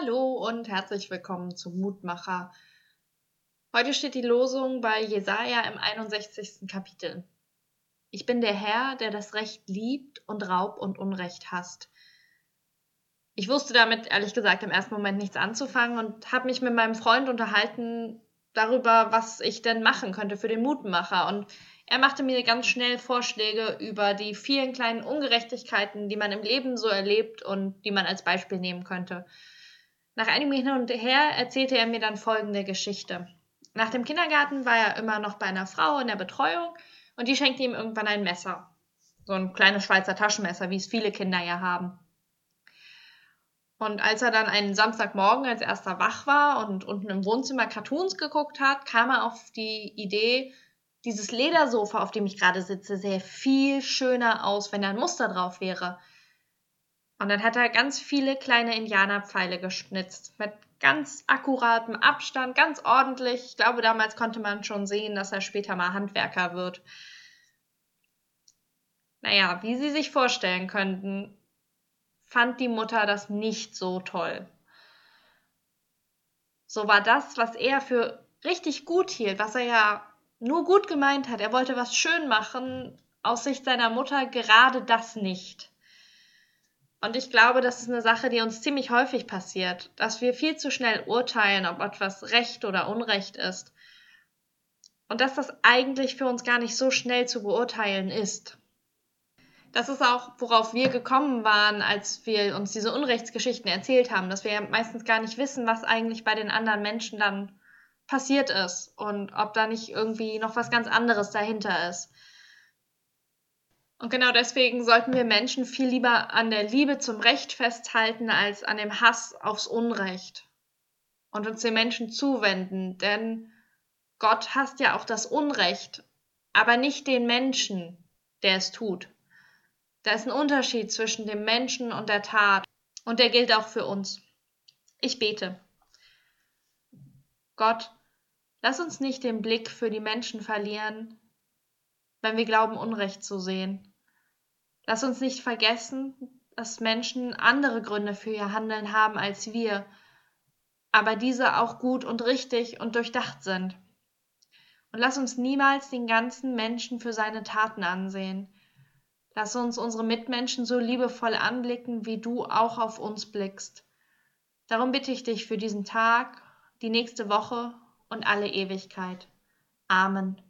Hallo und herzlich willkommen zum Mutmacher. Heute steht die Losung bei Jesaja im 61. Kapitel. Ich bin der Herr, der das Recht liebt und Raub und Unrecht hasst. Ich wusste damit ehrlich gesagt im ersten Moment nichts anzufangen und habe mich mit meinem Freund unterhalten darüber, was ich denn machen könnte für den Mutmacher. Und er machte mir ganz schnell Vorschläge über die vielen kleinen Ungerechtigkeiten, die man im Leben so erlebt und die man als Beispiel nehmen könnte. Nach einigem Hin und Her erzählte er mir dann folgende Geschichte. Nach dem Kindergarten war er immer noch bei einer Frau in der Betreuung und die schenkte ihm irgendwann ein Messer. So ein kleines Schweizer Taschenmesser, wie es viele Kinder ja haben. Und als er dann einen Samstagmorgen als erster wach war und unten im Wohnzimmer Cartoons geguckt hat, kam er auf die Idee, dieses Ledersofa, auf dem ich gerade sitze, sähe viel schöner aus, wenn da ein Muster drauf wäre. Und dann hat er ganz viele kleine Indianerpfeile geschnitzt mit ganz akkuratem Abstand, ganz ordentlich. Ich glaube, damals konnte man schon sehen, dass er später mal Handwerker wird. Naja, wie Sie sich vorstellen könnten, fand die Mutter das nicht so toll. So war das, was er für richtig gut hielt, was er ja nur gut gemeint hat, er wollte was schön machen, aus Sicht seiner Mutter gerade das nicht. Und ich glaube, das ist eine Sache, die uns ziemlich häufig passiert, dass wir viel zu schnell urteilen, ob etwas Recht oder Unrecht ist. Und dass das eigentlich für uns gar nicht so schnell zu beurteilen ist. Das ist auch, worauf wir gekommen waren, als wir uns diese Unrechtsgeschichten erzählt haben, dass wir meistens gar nicht wissen, was eigentlich bei den anderen Menschen dann passiert ist und ob da nicht irgendwie noch was ganz anderes dahinter ist. Und genau deswegen sollten wir Menschen viel lieber an der Liebe zum Recht festhalten als an dem Hass aufs Unrecht und uns den Menschen zuwenden, denn Gott hasst ja auch das Unrecht, aber nicht den Menschen, der es tut. Da ist ein Unterschied zwischen dem Menschen und der Tat und der gilt auch für uns. Ich bete. Gott, lass uns nicht den Blick für die Menschen verlieren, wenn wir glauben, Unrecht zu sehen. Lass uns nicht vergessen, dass Menschen andere Gründe für ihr Handeln haben als wir, aber diese auch gut und richtig und durchdacht sind. Und lass uns niemals den ganzen Menschen für seine Taten ansehen. Lass uns unsere Mitmenschen so liebevoll anblicken, wie du auch auf uns blickst. Darum bitte ich dich für diesen Tag, die nächste Woche und alle Ewigkeit. Amen.